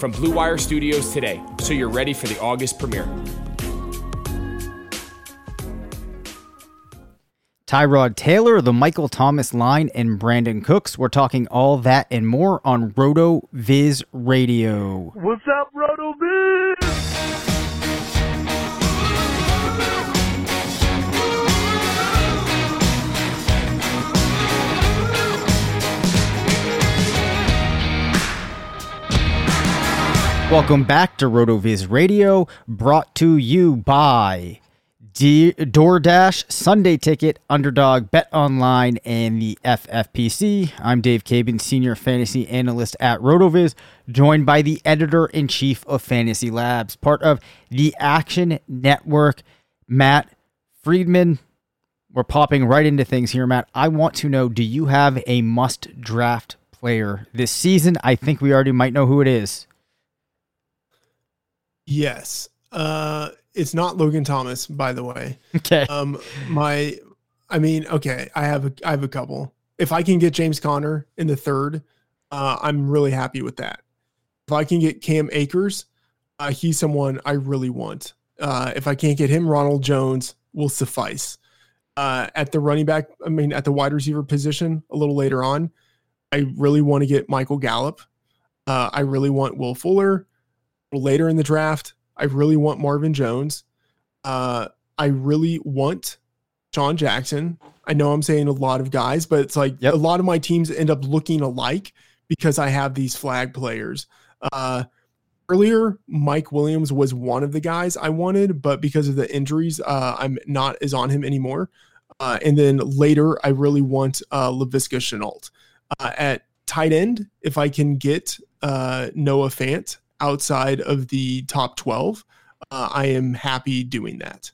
from Blue Wire Studios today so you're ready for the August premiere. Tyrod Taylor, the Michael Thomas line, and Brandin Cooks. We're talking all that and more on RotoViz Radio. What's up, RotoViz? Welcome back to RotoViz Radio, brought to you by D- DoorDash, Sunday Ticket, Underdog, Bet Online, and the FFPC. I'm Dave Caban, Senior Fantasy Analyst at RotoViz, joined by the Editor in Chief of Fantasy Labs, part of the Action Network, Matt Freedman. We're popping right into things here, Matt. I want to know do you have a must draft player this season? I think we already might know who it is. Yes. Uh, it's not Logan Thomas, by the way. Okay. Um, my, I mean, okay, I have a, I have a couple. If I can get James Conner in the third, uh, I'm really happy with that. If I can get Cam Akers, uh, he's someone I really want. Uh, if I can't get him, Ronald Jones will suffice. Uh, at the running back, I mean, at the wide receiver position, a little later on, I really want to get Michael Gallup. Uh, I really want Will Fuller later in the draft. I really want Marvin Jones. Uh, I really want Sean Jackson. I know I'm saying a lot of guys, but it's like Yep. a lot of my teams end up looking alike because I have these flag players. Uh, earlier, Mike Williams was one of the guys I wanted, but because of the injuries, uh, I'm not as on him anymore. Uh, and then later, I really want uh, Laviska Shenault. Uh, at tight end, if I can get uh, Noah Fant outside of the top 12, uh, I am happy doing that.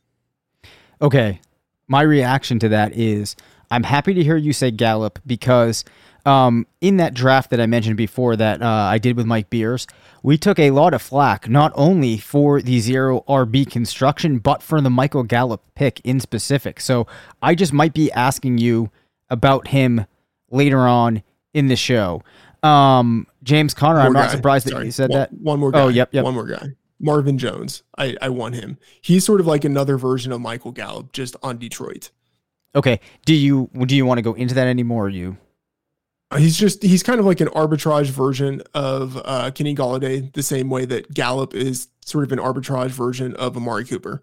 Okay. My reaction to that is I'm happy to hear you say Gallup because um, in that draft that I mentioned before that uh, I did with Mike Beers, we took a lot of flack, not only for the zero RB construction, but for the Michael Gallup pick in specific. So I just might be asking you about him later on in the show. Um, James Conner, I'm not guy. surprised that Sorry. you said one, that. One more guy. Oh, yep, yep. One more guy. Marvin Jones. I, I want him. He's sort of like another version of Michael Gallup, just on Detroit. Okay. Do you do you want to go into that anymore? Or you Uh, He's just he's kind of like an arbitrage version of uh, Kenny Golladay, the same way that Gallup is sort of an arbitrage version of Amari Cooper.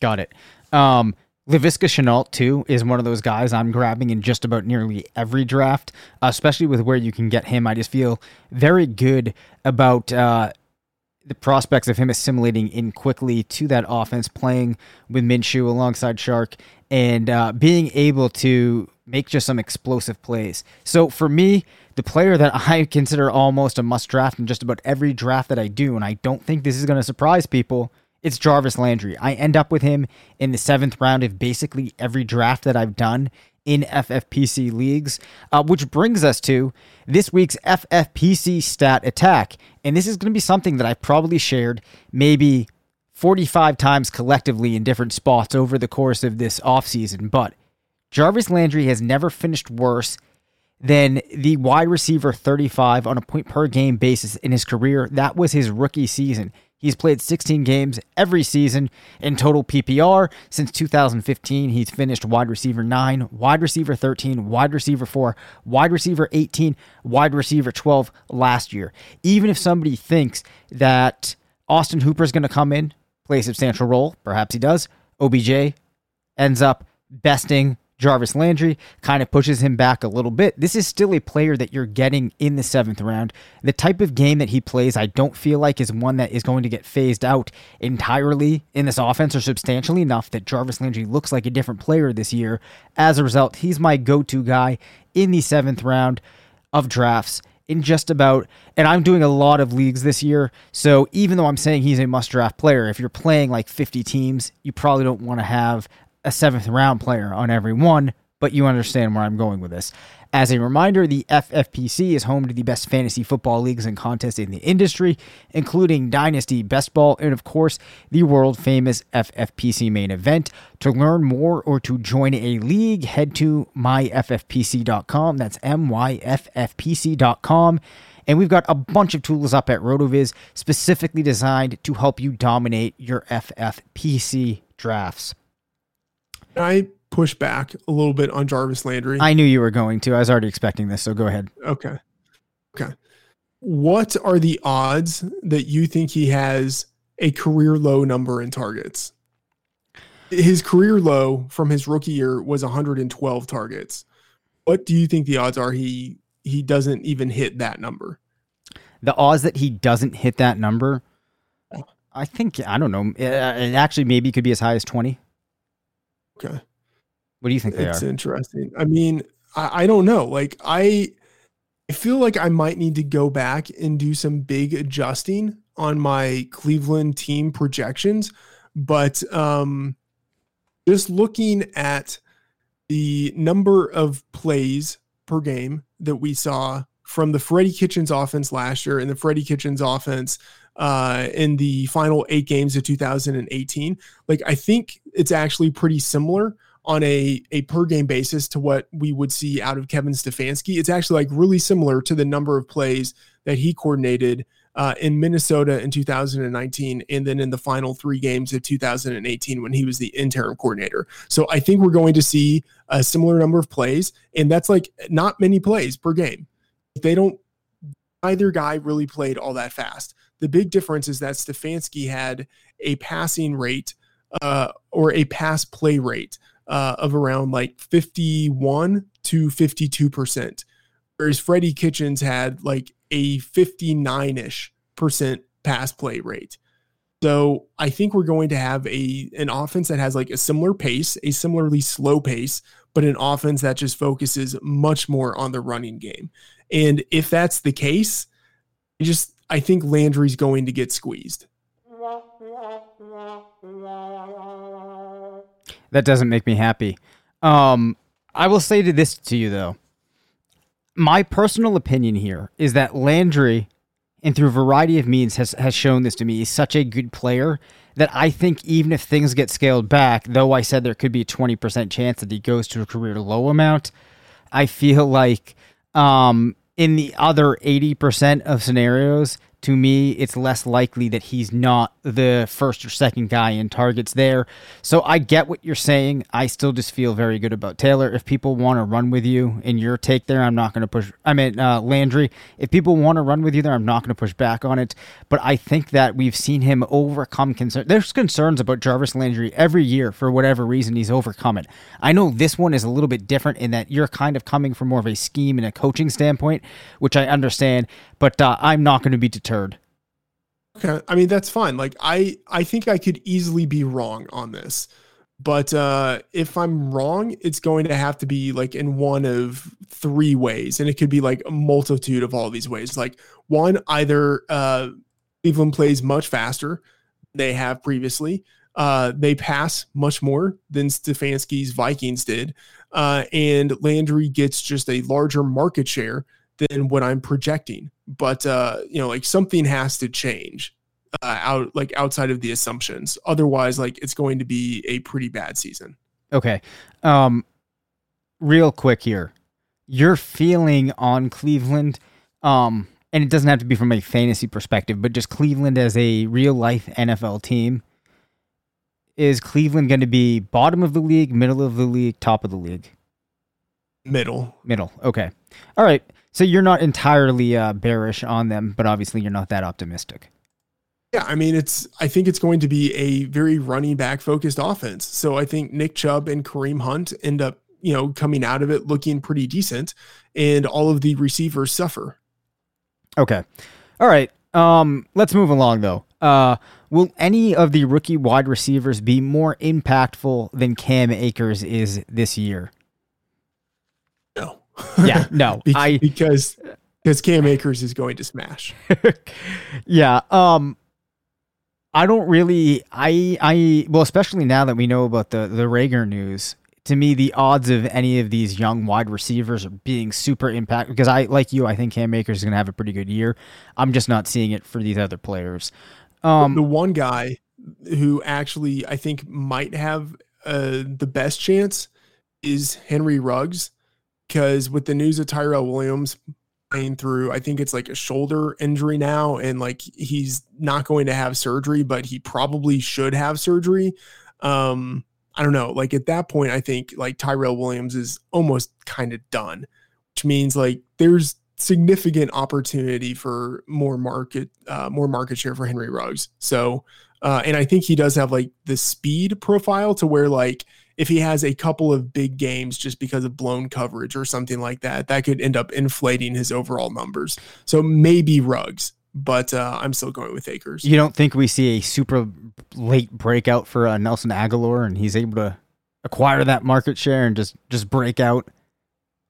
Got it. Um, Laviska Shenault too is one of those guys I'm grabbing in just about nearly every draft, especially with where you can get him. I just feel very good about uh, the prospects of him assimilating in quickly to that offense, playing with Minshew alongside Chark, and uh, being able to make just some explosive plays. So for me, the player that I consider almost a must draft in just about every draft that I do, and I don't think this is going to surprise people, it's Jarvis Landry. I end up with him in the seventh round of basically every draft that I've done in FFPC leagues, uh, which brings us to this week's FFPC stat attack. And this is going to be something that I probably shared maybe 45 times collectively in different spots over the course of this offseason. But Jarvis Landry has never finished worse than the wide receiver 35 on a point per game basis in his career. That was his rookie season. He's played 16 games every season in total PPR. Since 2015, he's finished wide receiver 9, wide receiver 13, wide receiver 4, wide receiver 18, wide receiver 12 last year. Even if somebody thinks that Austin Hooper is going to come in, play a substantial role, perhaps he does, OBJ ends up besting Jarvis Landry, kind of pushes him back a little bit. This is still a player that you're getting in the seventh round. The type of game that he plays, I don't feel like is one that is going to get phased out entirely in this offense or substantially enough that Jarvis Landry looks like a different player this year. As a result, he's my go to guy in the seventh round of drafts. in just about, and I'm doing a lot of leagues this year. So even though I'm saying he's a must draft player, if you're playing like 50 teams, you probably don't want to have a seventh round player on every one, but you understand where I'm going with this. As a reminder, the FFPC is home to the best fantasy football leagues and contests in the industry, including Dynasty, Best Ball, and of course, the world famous FFPC main event. To learn more or to join a league, head to myffpc.com. That's myffpc.com. And we've got a bunch of tools up at RotoViz specifically designed to help you dominate your FFPC drafts. I push back a little bit on Jarvis Landry. I knew you were going to. I was already expecting this, so go ahead. Okay. Okay. What are the odds that you think he has a career low number in targets? His career low from his rookie year was 112 targets. What do you think the odds are he he doesn't even hit that number? The odds that he doesn't hit that number, I think I don't know. It, it actually maybe could be as high as 20. Okay. What do you think it's are? interesting. I mean, I, I don't know. Like I I feel like I might need to go back and do some big adjusting on my Cleveland team projections, but um just looking at the number of plays per game that we saw from the Freddie Kitchens offense last year and the Freddie Kitchens offense uh, in the final eight games of 2018. Like, I think it's actually pretty similar on a, a per game basis to what we would see out of Kevin Stefanski. It's actually like really similar to the number of plays that he coordinated uh, in Minnesota in 2019 and then in the final three games of 2018 when he was the interim coordinator. So I think we're going to see a similar number of plays, and that's like not many plays per game. They don't, either guy really played all that fast. The big difference is that Stefanski had a passing rate uh, or a pass play rate uh, of around like 51 to 52%. Whereas Freddie Kitchens had like a 59 ish percent pass play rate. So I think we're going to have a an offense that has like a similar pace, a similarly slow pace, but an offense that just focuses much more on the running game. And if that's the case, just I think Landry's going to get squeezed. That doesn't make me happy. Um, I will say to this to you though. My personal opinion here is that Landry, and through a variety of means, has has shown this to me. He's such a good player that I think even if things get scaled back, though I said there could be a twenty percent chance that he goes to a career low amount, I feel like um, in the other eighty percent of scenarios, to me, it's less likely that he's not the first or second guy in targets there. So I get what you're saying. I still just feel very good about Taylor. If people want to run with you in your take there, I'm not going to push. I mean, uh, Landry, if people want to run with you there, I'm not going to push back on it. But I think that we've seen him overcome concern. There's concerns about Jarvis Landry every year for whatever reason he's overcome it. I know this one is a little bit different in that you're kind of coming from more of a scheme and a coaching standpoint, which I understand. But uh, I'm not going to be deterred. Okay. I mean, that's fine. Like I I think I could easily be wrong on this. But uh if I'm wrong, it's going to have to be like in one of three ways. And it could be like a multitude of all these ways. Like one, either uh Cleveland plays much faster than they have previously. Uh, they pass much more than Stefanski's Vikings did. Uh, and Landry gets just a larger market share than what I'm projecting. But uh, you know, like something has to change uh, out like outside of the assumptions. Otherwise, like it's going to be a pretty bad season. Okay. Um real quick here. Your feeling on Cleveland um and it doesn't have to be from a fantasy perspective, but just Cleveland as a real life NFL team. Is Cleveland going to be bottom of the league, middle of the league, top of the league? Middle. Middle. Okay. All right. So you're not entirely uh, bearish on them, but obviously you're not that optimistic. Yeah, I mean it's I think it's going to be a very running back focused offense. So I think Nick Chubb and Kareem Hunt end up, you know, coming out of it looking pretty decent and all of the receivers suffer. Okay. All right. Um, let's move along though. Uh, will any of the rookie wide receivers be more impactful than Cam Akers is this year? Yeah, no. Be- I because because Cam Akers is going to smash. yeah. Um, I don't really. I I well, especially now that we know about the the Rager news. To me, the odds of any of these young wide receivers being super impact because I like you. I think Cam Akers is going to have a pretty good year. I'm just not seeing it for these other players. Um, the one guy who actually I think might have uh, the best chance is Henry Ruggs because with the news of Tyrell Williams playing through, I think it's like a shoulder injury now, and like he's not going to have surgery, but he probably should have surgery. Um, I don't know. Like at that point, I think like Tyrell Williams is almost kind of done, which means like there's significant opportunity for more market, uh, more market share for Henry Ruggs. So, uh, and I think he does have like the speed profile to where like if he has a couple of big games just because of blown coverage or something like that, that could end up inflating his overall numbers. So maybe Ruggs, but uh, I'm still going with Akers. You don't think we see a super late breakout for uh, Nelson Agholor and he's able to acquire that market share and just just break out?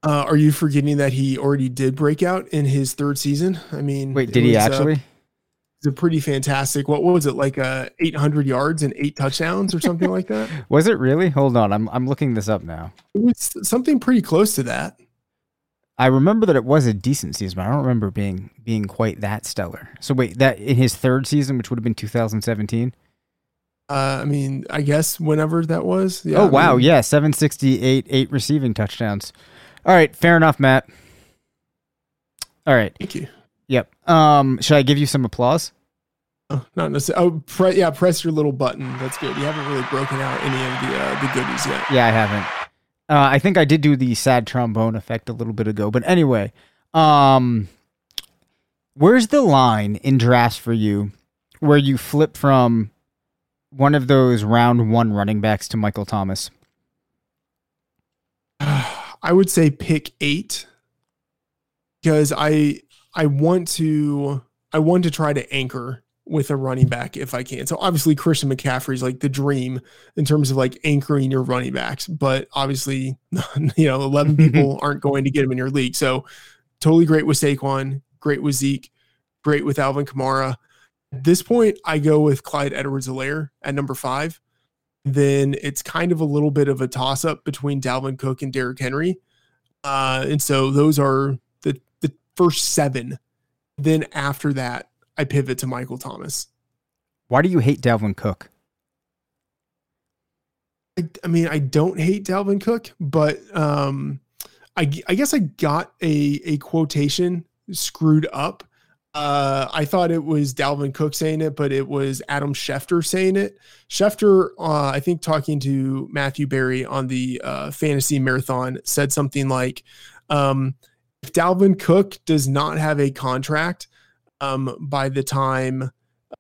Uh, are you forgetting that he already did break out in his third season? I mean, wait, did he uh, actually? It's a pretty fantastic. What, what was it like? Uh, 800 yards and eight touchdowns or something like that. Was it really? Hold on, I'm I'm looking this up now. It was something pretty close to that. I remember that it was a decent season, but I don't remember being being quite that stellar. So wait, that in his third season, which would have been 2017. Uh, I mean, I guess whenever that was. Yeah, oh wow, mean, yeah, 768, eight receiving touchdowns. All right, fair enough, Matt. All right. Thank you. Um, should I give you some applause? Oh, not necessarily. Oh, pre- yeah, press your little button. That's good. You haven't really broken out any of the uh, the goodies yet. Yeah, I haven't. Uh, I think I did do the sad trombone effect a little bit ago, but anyway, um, where's the line in drafts for you where you flip from one of those round one running backs to Michael Thomas? I would say pick eight because I I want to I want to try to anchor with a running back if I can. So obviously Christian McCaffrey is like the dream in terms of like anchoring your running backs, but obviously you know 11 people aren't going to get him in your league. So totally great with Saquon, great with Zeke, great with Alvin Kamara. At this point, I go with Clyde Edwards-Helaire at number five then it's kind of a little bit of a toss up between Dalvin Cook and Derrick Henry. Uh, and so those are first seven. Then after that, I pivot to Michael Thomas. Why do you hate Dalvin Cook? I, I mean, I don't hate Dalvin Cook, but um, I, I guess I got a, a quotation screwed up uh, I thought it was Dalvin Cook saying it, but it was Adam Schefter saying it. Schefter, uh, I think, talking to Matthew Berry on the uh, fantasy marathon, said something like, um, "If Dalvin Cook does not have a contract um, by the time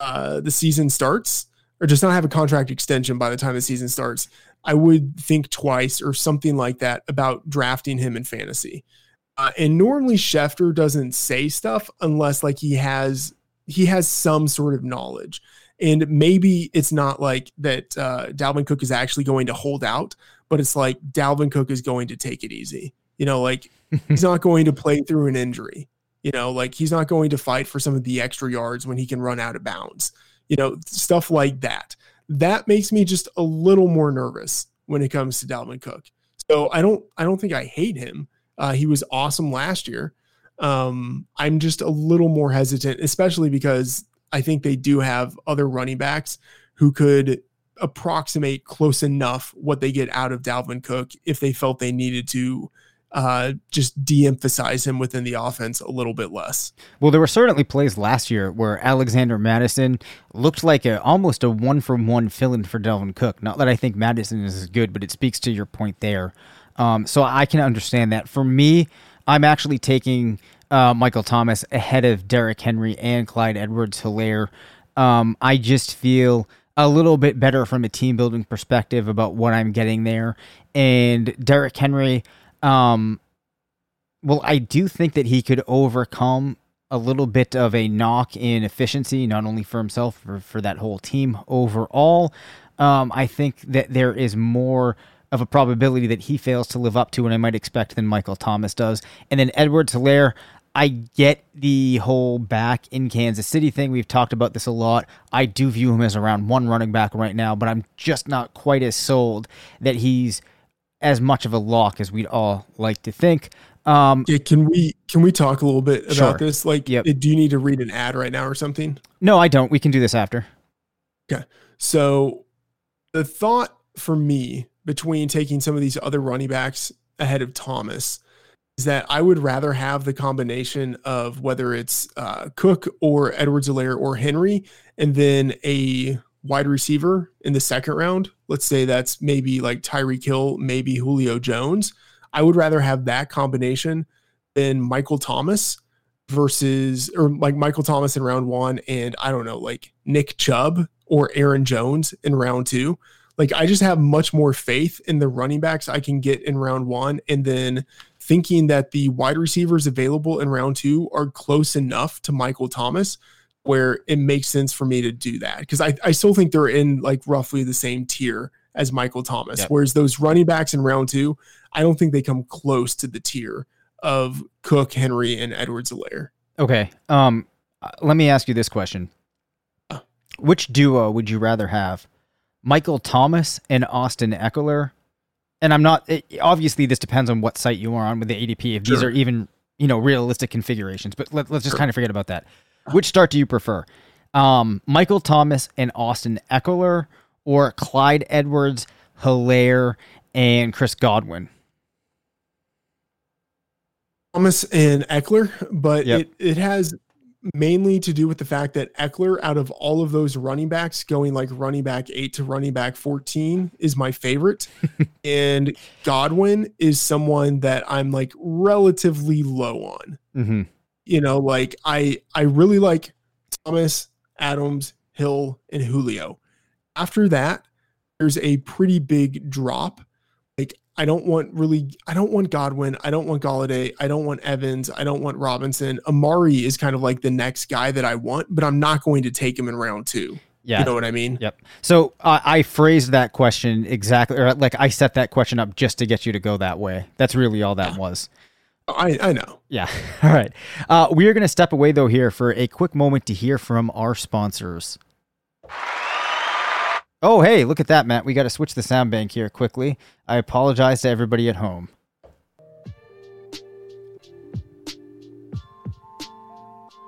uh, the season starts, or does not have a contract extension by the time the season starts, I would think twice or something like that about drafting him in fantasy." Uh, and normally Schefter doesn't say stuff unless like he has he has some sort of knowledge. And maybe it's not like that uh, Dalvin Cook is actually going to hold out, but it's like Dalvin Cook is going to take it easy. You know, like he's not going to play through an injury. You know, like he's not going to fight for some of the extra yards when he can run out of bounds. You know, stuff like that. That makes me just a little more nervous when it comes to Dalvin Cook. So I don't I don't think I hate him. Uh, he was awesome last year. Um, I'm just a little more hesitant, especially because I think they do have other running backs who could approximate close enough what they get out of Dalvin Cook if they felt they needed to uh, just de-emphasize him within the offense a little bit less. Well, there were certainly plays last year where Alexander Mattison looked like a almost a one from one fill-in for Dalvin Cook. Not that I think Mattison is good, but it speaks to your point there um, so I can understand that. For me, I'm actually taking uh, Michael Thomas ahead of Derrick Henry and Clyde Edwards-Helaire. Um, I just feel a little bit better from a team building perspective about what I'm getting there. And Derrick Henry, um, well, I do think that he could overcome a little bit of a knock in efficiency, not only for himself, for, for that whole team overall. Um, I think that there is more of a probability that he fails to live up to what I might expect than Michael Thomas does. And then Edwards-Helaire, I get the whole back in Kansas City thing. We've talked about this a lot. I do view him as around one running back right now, but I'm just not quite as sold that he's as much of a lock as we'd all like to think. Um, Yeah, can we can we talk a little bit about Sure. this? Like, Yep. do you need to read an ad right now or something? no, I don't. We can do this after. Okay. So the thought for me between taking some of these other running backs ahead of Thomas is that I would rather have the combination of whether it's uh, Cook or Edwards Helaire or Henry, and then a wide receiver in the second round. Let's say that's maybe like Tyreek Hill, maybe Julio Jones. I would rather have that combination than Michael Thomas versus or like Michael Thomas in round one and I don't know, like Nick Chubb or Aaron Jones in round two. Like I just have much more faith in the running backs I can get in round one. And then thinking that the wide receivers available in round two are close enough to Michael Thomas where it makes sense for me to do that. Because I, I still think they're in like roughly the same tier as Michael Thomas. Yep. Whereas those running backs in round two, I don't think they come close to the tier of Cook, Henry, and Edwards Helaire. Okay. Um, uh, let me ask you this question: Uh. Which duo would you rather have, Michael Thomas and Austin Ekeler? And I'm not. It, obviously, this depends on what site you are on with the ADP. If these are even you know realistic configurations, but let, let's just Sure. kind of forget about that. Which start do you prefer? Um, Michael Thomas and Austin Ekeler, or Clyde Edwards, Helaire, and Chris Godwin? Thomas and Ekeler, but Yep. it, it has mainly to do with the fact that Ekeler, out of all of those running backs, going like running back eight to running back 14 is my favorite. and Godwin is someone that I'm like relatively low on. Mm-hmm. You know, like I I really like Thomas, Adams, Hill, and Julio. After that, there's a pretty big drop. Like I don't want really I don't want Godwin, I don't want Golladay, I don't want Evans, I don't want Robinson. Amari is kind of like the next guy that I want, but I'm not going to take him in round 2. Yeah. You know what I mean? Yep. So uh, I phrased that question exactly, or like I set that question up just to get you to go that way. That's really all that was. I I know. Yeah. All right. Uh, we are going to step away though here for a quick moment to hear from our sponsors. Oh, hey, look at that, Matt. We got to switch the sound bank here quickly. I apologize to everybody at home.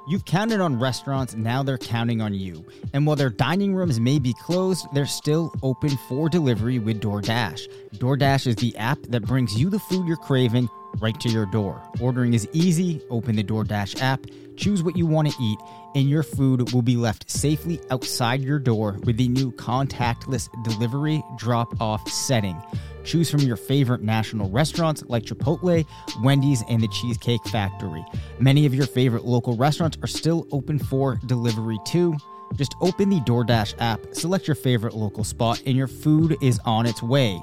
You've counted on restaurants, now they're counting on you. And while their dining rooms may be closed, they're still open for delivery with DoorDash. DoorDash is the app that brings you the food you're craving right to your door. Ordering is easy. Open the DoorDash app, choose what you want to eat, and your food will be left safely outside your door with the new contactless delivery drop off setting. Choose from your favorite national restaurants like Chipotle, Wendy's, and the Cheesecake Factory. Many of your favorite local restaurants are still open for delivery too. Just open the DoorDash app, select your favorite local spot, and your food is on its way.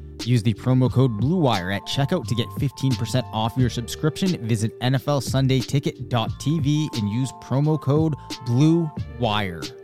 Use the promo code BLUEWIRE at checkout to get 15% off your subscription. Visit NFLSundayTicket.tv and use promo code BLUEWIRE.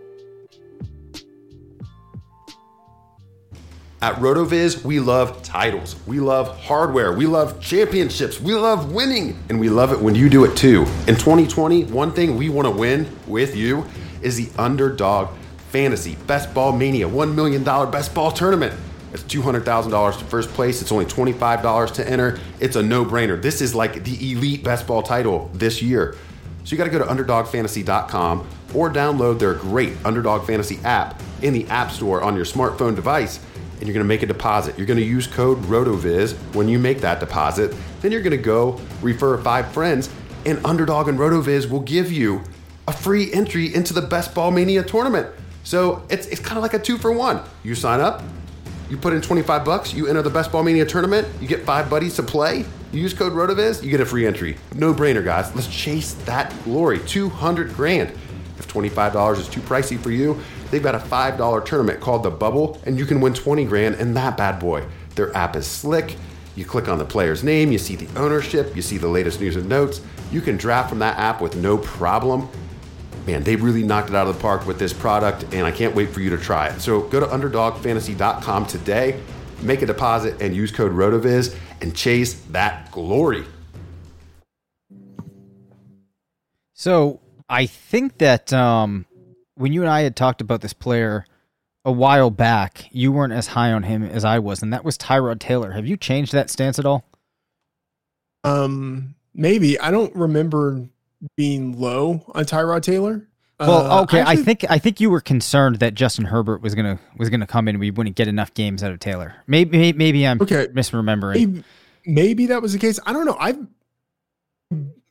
At RotoViz, we love titles. We love hardware. We love championships. We love winning. And we love it when you do it too. In 2020, one thing we want to win with you is the Underdog Fantasy Best Ball Mania $1 million Best Ball Tournament. It's $200,000 to first place. It's only $25 to enter. It's a no brainer. This is like the elite best ball title this year. So you got to go to underdogfantasy.com or download their great Underdog Fantasy app in the App Store on your smartphone device and you're going to make a deposit. You're going to use code RotoViz when you make that deposit. Then you're going to go refer five friends, and Underdog and RotoViz will give you a free entry into the Best Ball Mania tournament. So it's, it's kind of like a two for one. You sign up, you put in 25 bucks, you enter the Best Ball Mania tournament, you get five buddies to play, you use code RotoViz, you get a free entry. No brainer, guys. Let's chase that glory. 200 grand. If $25 is too pricey for you, they've got a $5 tournament called The Bubble, and you can win 20 grand in that bad boy. Their app is slick. You click on the player's name, you see the ownership, you see the latest news and notes. You can draft from that app with no problem. Man, they really knocked it out of the park with this product, and I can't wait for you to try it. So go to underdogfantasy.com today, make a deposit, and use code RotoViz and chase that glory. So I think that um, when you and I had talked about this player a while back, you weren't as high on him as I was, and that was Tyrod Taylor. Have you changed that stance at all? Um, maybe I don't remember being low on Tyrod Taylor. Well, Uh, okay, I think I think you were concerned that Justin Herbert was gonna was gonna come in and we wouldn't get enough games out of Taylor. Maybe maybe, I'm Okay. misremembering. maybe, maybe that was the case. I don't know. I've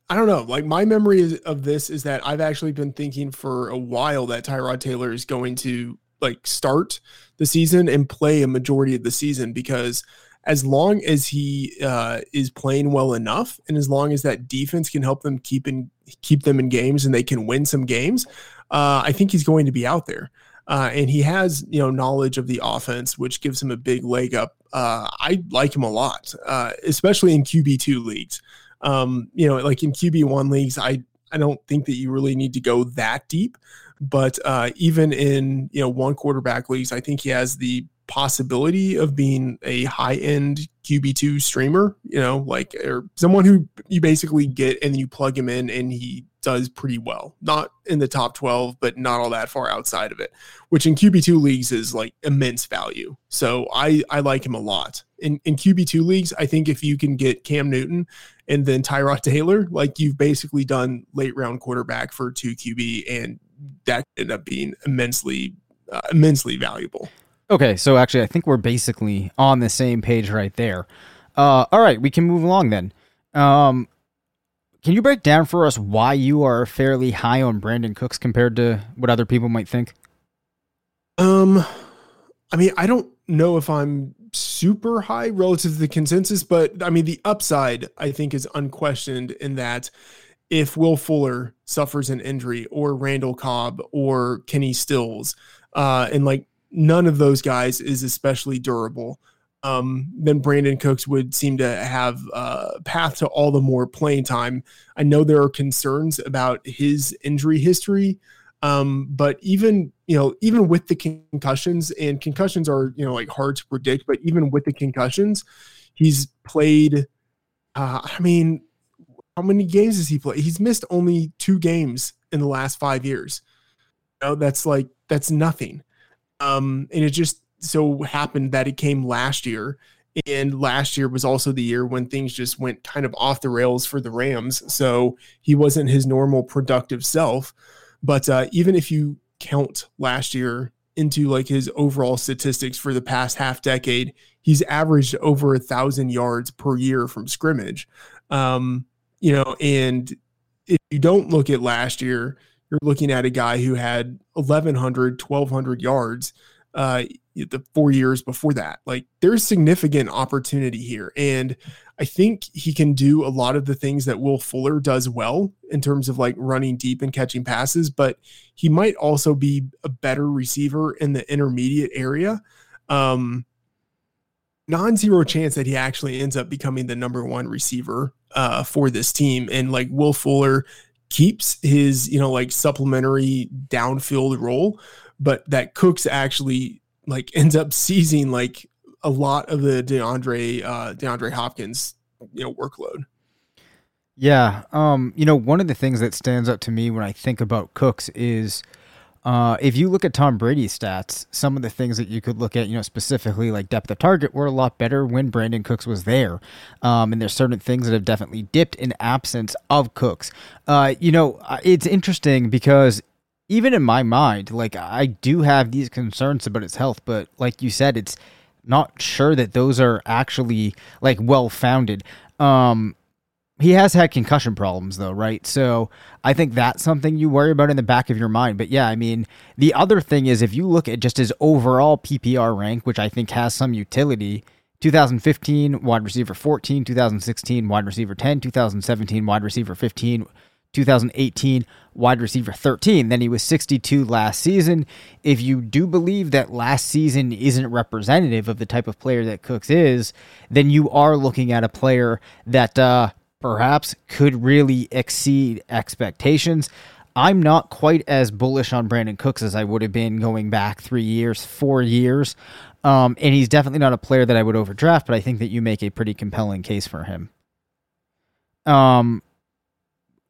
I don't know. Like my memory is, of this is that I've actually been thinking for a while that Tyrod Taylor is going to like start the season and play a majority of the season because as long as he uh, is playing well enough and as long as that defense can help them keep in keep them in games and they can win some games, uh, I think he's going to be out there. Uh, and he has, you know, knowledge of the offense, which gives him a big leg up. Uh, I like him a lot, uh, especially in QB two leagues. Um, you know, like in QB one leagues, I I don't think that you really need to go that deep. But uh, even in you know one quarterback leagues, I think he has the possibility of being a high end QB two streamer. You know, like or someone who you basically get and you plug him in and he does pretty well. Not in the top twelve, but not all that far outside of it. Which in QB two leagues is like immense value. So I I like him a lot. In in QB two leagues, I think if you can get Cam Newton and then Tyrod Taylor, like you've basically done late round quarterback for two QB, and that ended up being immensely, uh, immensely valuable. Okay, so actually, I think we're basically on the same page right there. Uh, all right, we can move along then. Um, can you break down for us why you are fairly high on Brandin Cooks compared to what other people might think? Um, I mean, I don't know if I'm super high relative to the consensus, but I mean, the upside I think is unquestioned in that if Will Fuller suffers an injury or Randall Cobb or Kenny Stills, uh, and like none of those guys is especially durable, um, then Brandin Cooks would seem to have a path to all the more playing time. I know there are concerns about his injury history. Um, but even you know, even with the concussions, and concussions are you know like hard to predict, but even with the concussions, he's played. Uh, I mean, how many games has he played? He's missed only two games in the last five years. You know, that's like that's nothing. Um, and it just so happened that it came last year, and last year was also the year when things just went kind of off the rails for the Rams. So he wasn't his normal productive self. But uh, even if you count last year into like his overall statistics for the past half decade, he's averaged over a thousand yards per year from scrimmage. Um, you know, and if you don't look at last year, you're looking at a guy who had 1,100, 1,200 yards uh, the four years before that. Like there's significant opportunity here. And I think he can do a lot of the things that Will Fuller does well in terms of like running deep and catching passes, but he might also be a better receiver in the intermediate area. Um, non-zero chance that he actually ends up becoming the number one receiver uh, for this team. And like Will Fuller keeps his, you know, like supplementary downfield role, but that Cooks actually like ends up seizing like a lot of the DeAndre uh DeAndre Hopkins, you know, workload. Yeah. Um, you know, one of the things that stands out to me when I think about Cooks is Uh, if you look at Tom Brady's stats, some of the things that you could look at, you know, specifically like depth of target, were a lot better when Brandin Cooks was there. Um, and there's certain things that have definitely dipped in absence of Cooks. Uh, you know, it's interesting because even in my mind, like I do have these concerns about his health, but like you said, it's not sure that those are actually like well founded. Um, he has had concussion problems though, right? So I think that's something you worry about in the back of your mind. But yeah, I mean, the other thing is if you look at just his overall PPR rank, which I think has some utility, 2015 wide receiver 14, 2016 wide receiver 10, 2017 wide receiver 15, 2018 wide receiver 13. Then he was 62 last season. If you do believe that last season isn't representative of the type of player that Cooks is, then you are looking at a player that uh, perhaps could really exceed expectations. I'm not quite as bullish on Brandin Cooks as I would have been going back three years, four years. Um, and he's definitely not a player that I would overdraft, but I think that you make a pretty compelling case for him. Um,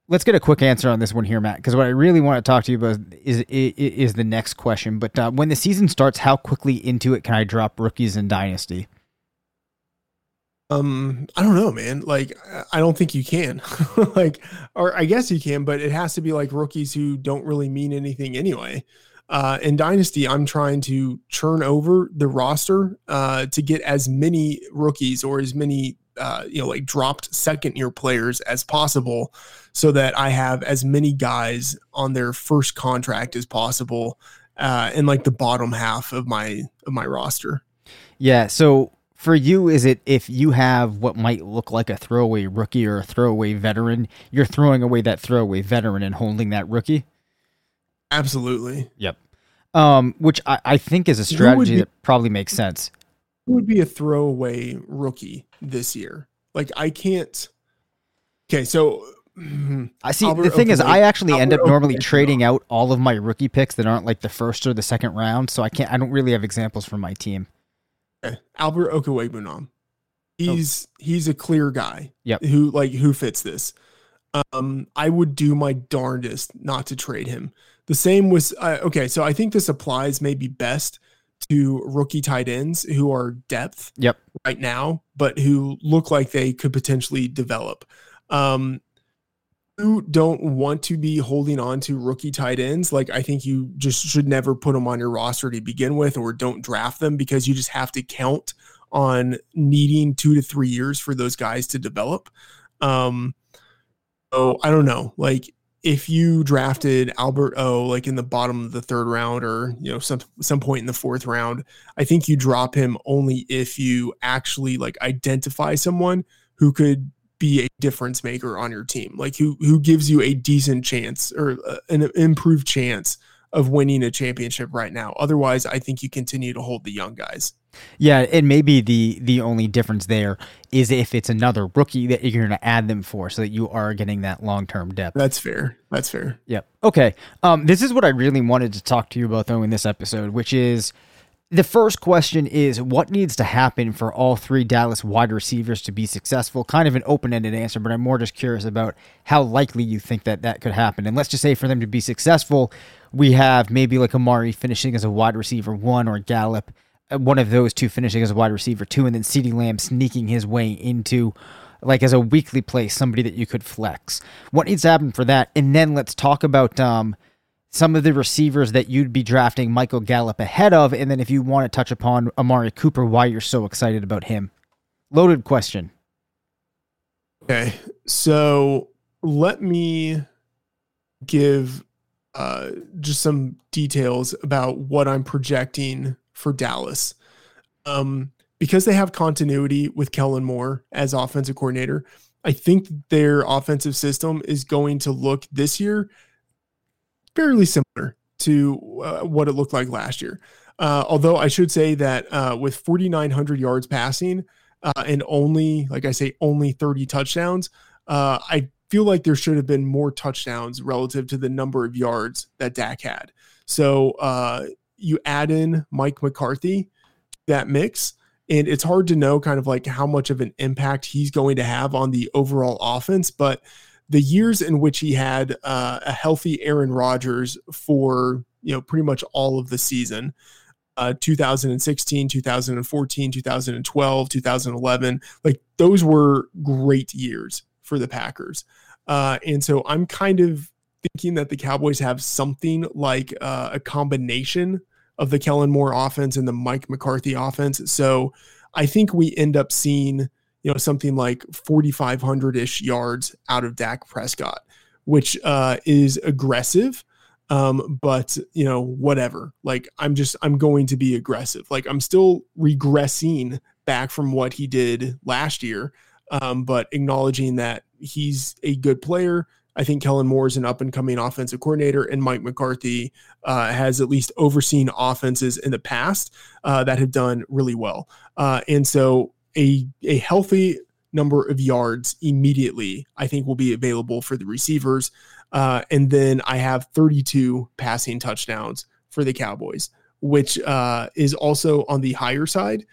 let's get a quick answer on this one here, Matt, because what I really want to talk to you about is is, is the next question. But uh, when the season starts, how quickly into it can I drop rookies in Dynasty? Um, I don't know, man. Like, I don't think you can. like, or I guess you can, but it has to be like rookies who don't really mean anything anyway. Uh, in Dynasty, I'm trying to churn over the roster uh, to get as many rookies or as many, uh, you know, like dropped second year players as possible so that I have as many guys on their first contract as possible uh, in like the bottom half of my of my roster. Yeah. So for you, is it if you have what might look like a throwaway rookie or a throwaway veteran, you're throwing away that throwaway veteran and holding that rookie? Absolutely. Yep. Um, which I, I think is a strategy be, that probably makes sense. Who would be a throwaway rookie this year? Like I can't. Okay, so I see. Albert the thing is, I actually Albert end up normally trading out all of my rookie picks that aren't like the first or the second round. So I can't. I don't really have examples from my team. Okay. Albert Okwuegbunam. He's oh. he's a clear guy. Yep. Who like who fits this? Um, I would do my darndest not to trade him. The same was uh, okay. So I think this applies maybe best to rookie tight ends who are depth. Yep. Right now, but who look like they could potentially develop. Um, who don't want to be holding on to rookie tight ends, like I think you just should never put them on your roster to begin with, or don't draft them because you just have to count on needing two to three years for those guys to develop. Um, so I don't know, like if you drafted Albert O like in the bottom of the third round or you know some some point in the fourth round, I think you drop him only if you actually like identify someone who could be a difference maker on your team, like who who gives you a decent chance or uh, an improved chance of winning a championship right now. Otherwise, I think you continue to hold the young guys. Yeah, and maybe the the only difference there is if it's another rookie that you're going to add them for, so that you are getting that long term depth. That's fair. That's fair. Yep. Okay. Um, this is what I really wanted to talk to you about though in this episode, which is the first question is what needs to happen for all three Dallas wide receivers to be successful? Kind of an open ended answer, but I'm more just curious about how likely you think that that could happen. And let's just say for them to be successful, we have maybe like Amari finishing as a wide receiver one or Gallup, uh, one of those two finishing as a wide receiver two, and then CeeDee Lamb sneaking his way into like as a weekly play, somebody that you could flex. What needs to happen for that? And then let's talk about um, some of the receivers that you'd be drafting Michael Gallup ahead of, and then if you want to touch upon Amari Cooper, why you're so excited about him. Loaded question. Okay, so let me give uh, just some details about what I'm projecting for Dallas. Um, because they have continuity with Kellen Moore as offensive coordinator, I think their offensive system is going to look this year fairly similar to uh, what it looked like last year. Uh, although I should say that uh, with 4,900 yards passing uh, and only, like I say, only 30 touchdowns, uh, I feel like there should have been more touchdowns relative to the number of yards that Dak had. So uh, you add in Mike McCarthy that mix, and it's hard to know kind of like how much of an impact he's going to have on the overall offense, but the years in which he had uh, a healthy Aaron Rodgers for you know, pretty much all of the season. Uh, 2016, 2014, 2012, 2011, like those were great years for the Packers. Uh, and so I'm kind of thinking that the Cowboys have something like uh, a combination of the Kellen Moore offense and the Mike McCarthy offense. So I think we end up seeing, you know, something like 4,500 ish yards out of Dak Prescott, which uh, is aggressive. Um, but you know, whatever. Like I'm just I'm going to be aggressive. Like I'm still regressing back from what he did last year. Um, but acknowledging that he's a good player, I think Kellen Moore is an up and coming offensive coordinator, and Mike McCarthy uh, has at least overseen offenses in the past uh, that have done really well. Uh, and so a a healthy number of yards immediately, I think, will be available for the receivers. Uh, and then I have 32 passing touchdowns for the Cowboys, which uh, is also on the higher side.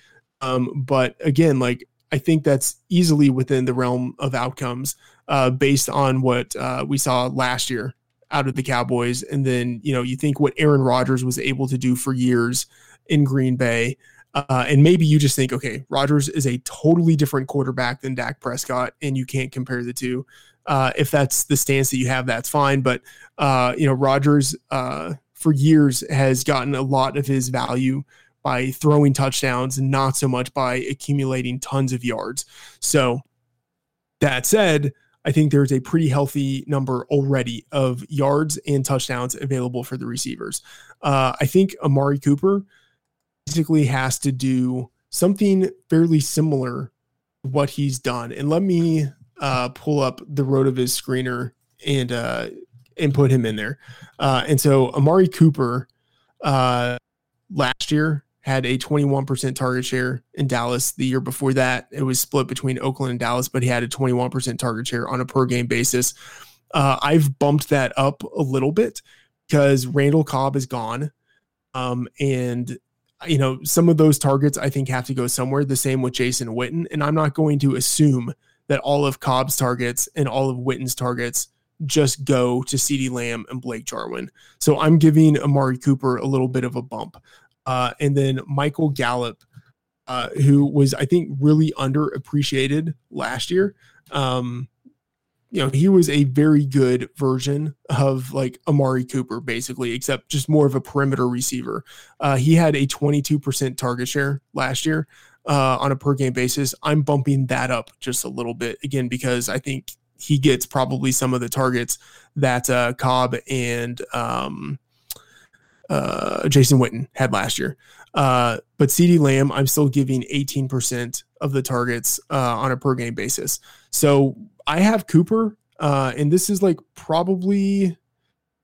Um, but again, like I think that's easily within the realm of outcomes uh, based on what uh, we saw last year out of the Cowboys. And then, you know, you think what Aaron Rodgers was able to do for years in Green Bay. Uh, and maybe you just think, okay, Rodgers is a totally different quarterback than Dak Prescott, and you can't compare the two. Uh, if that's the stance that you have, that's fine. But uh, you know, Rodgers uh, for years has gotten a lot of his value by throwing touchdowns and not so much by accumulating tons of yards. So that said, I think there's a pretty healthy number already of yards and touchdowns available for the receivers. Uh, I think Amari Cooper basically has to do something fairly similar to what he's done. And let me uh, pull up the RotoViz screener and uh, and put him in there. Uh, and so Amari Cooper uh, last year had a 21% target share in Dallas. The year before that, it was split between Oakland and Dallas, but he had a 21% target share on a per game basis. Uh, I've bumped that up a little bit because Randall Cobb is gone. Um, and, you know, some of those targets I think have to go somewhere, the same with Jason Witten. And I'm not going to assume that all of Cobb's targets and all of Witten's targets just go to CeeDee Lamb and Blake Jarwin. So I'm giving Amari Cooper a little bit of a bump uh, and then Michael Gallup, uh, who was I think really underappreciated last year. Um, you know, he was a very good version of like Amari Cooper, basically, except just more of a perimeter receiver. Uh, he had a 22% target share last year uh, on a per game basis. I'm bumping that up just a little bit again because I think he gets probably some of the targets that uh, Cobb and um, uh, Jason Witten had last year. Uh, but CeeDee Lamb, I'm still giving 18% of the targets uh, on a per game basis. So I have Cooper, uh, and this is like probably,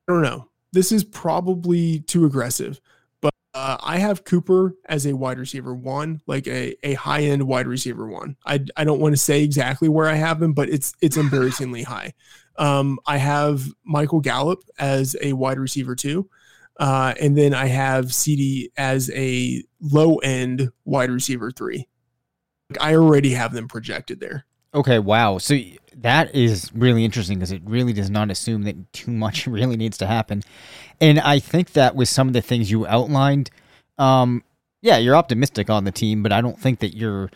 I don't know, this is probably too aggressive. But uh, I have Cooper as a wide receiver one, like a, a high end wide receiver one. I, I don't want to say exactly where I have him, but it's it's embarrassingly high. Um, I have Michael Gallup as a wide receiver two. Uh, and then I have CeeDee as a low end wide receiver three. Like I already have them projected there. Okay, wow. So that is really interesting because it really does not assume that too much really needs to happen. And I think that with some of the things you outlined, um, yeah, you're optimistic on the team, but I don't think that you're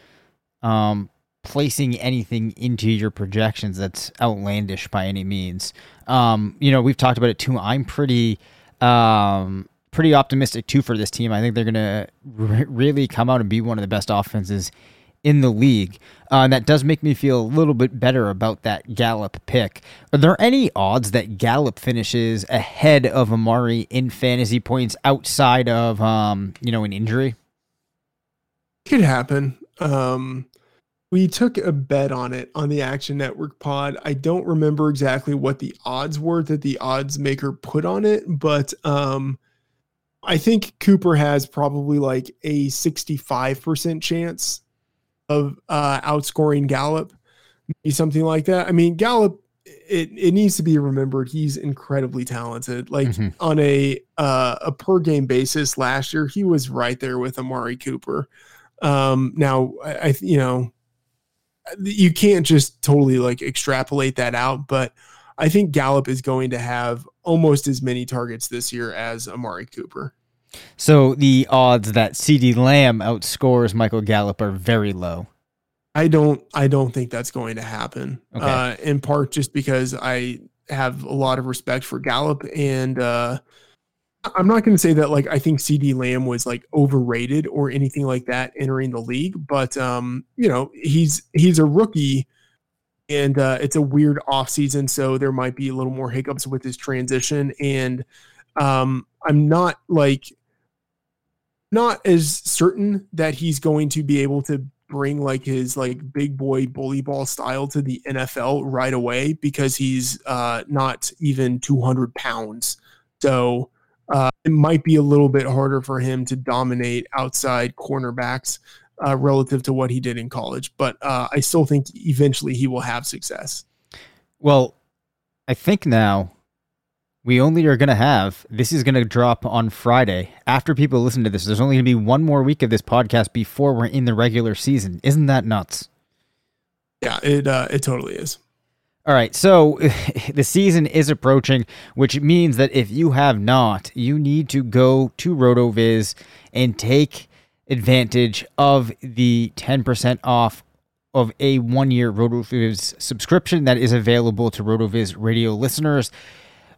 um, placing anything into your projections that's outlandish by any means. Um, you know, we've talked about it too. I'm pretty um, pretty optimistic too for this team. I think they're going to re- really come out and be one of the best offenses in the league. Uh, and that does make me feel a little bit better about that Gallup pick. Are there any odds that Gallup finishes ahead of Amari in fantasy points outside of, um, you know, an injury? It could happen. Um, we took a bet on it on the Action Network pod. I don't remember exactly what the odds were that the odds maker put on it, but um, I think Cooper has probably like a 65% chance of uh, outscoring Gallup, maybe something like that. I mean, Gallup, it, it needs to be remembered he's incredibly talented. Like mm-hmm. on a uh, a per game basis last year, he was right there with Amari Cooper. Um, now I, I you know you can't just totally like extrapolate that out, but I think Gallup is going to have almost as many targets this year as Amari Cooper. So the odds that CeeDee Lamb outscores Michael Gallup are very low. I don't I don't think that's going to happen. Okay. Uh, in part just because I have a lot of respect for Gallup and uh, I'm not going to say that like I think CeeDee Lamb was like overrated or anything like that entering the league, but um, you know, he's he's a rookie and uh, it's a weird offseason, so there might be a little more hiccups with his transition and um, I'm not like not as certain that he's going to be able to bring like his like big boy bully ball style to the NFL right away because he's uh, not even 200 pounds. So uh, it might be a little bit harder for him to dominate outside cornerbacks uh, relative to what he did in college. But uh, I still think eventually he will have success. Well, I think now we only are going to have this is going to drop on Friday. After people listen to this, there's only going to be one more week of this podcast before we're in the regular season. Isn't that nuts? Yeah, it uh, it totally is. All right, so the season is approaching, which means that if you have not, you need to go to RotoViz and take advantage of the 10% off of a one year RotoViz subscription that is available to RotoViz radio listeners.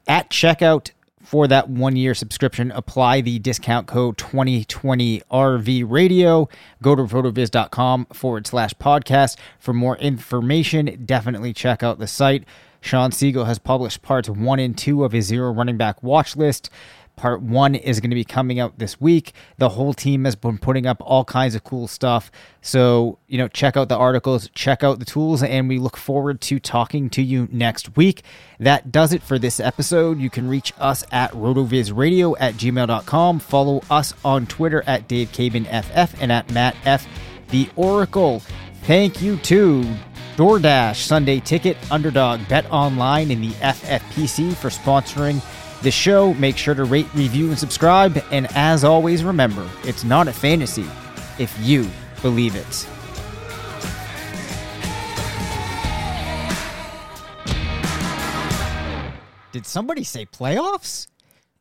At checkout for that one year subscription, apply the discount code 2020RV radio. Go to rotoviz.com forward slash podcast for more information. Definitely check out the site. Shawn Siegele has published parts one and two of his zero running back watch list. Part one is going to be coming out this week. The whole team has been putting up all kinds of cool stuff. So, you know, check out the articles, check out the tools, and we look forward to talking to you next week. That does it for this episode. You can reach us at rotovizradio at gmail.com. Follow us on Twitter at Dave FF and at Matt F. The Oracle. Thank you to DoorDash, Sunday Ticket, Underdog, Bet Online, and the FFPC for sponsoring the show. Make sure to rate, review, and subscribe. And as always, remember it's not a fantasy if you believe it. Did somebody say playoffs?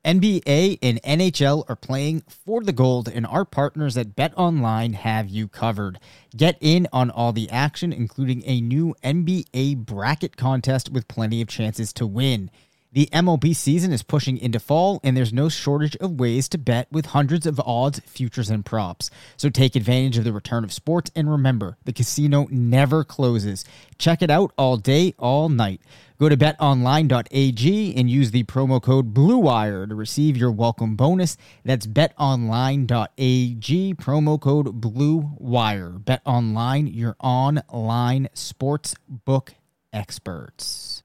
NBA and NHL are playing for the gold, and our partners at Bet Online have you covered. Get in on all the action, including a new NBA bracket contest with plenty of chances to win. The MLB season is pushing into fall, and there's no shortage of ways to bet with hundreds of odds, futures, and props. So take advantage of the return of sports, and remember, the casino never closes. Check it out all day, all night. Go to betonline.ag and use the promo code BLUEWIRE to receive your welcome bonus. That's betonline.ag, promo code BLUEWIRE. BetOnline, your online sports book experts.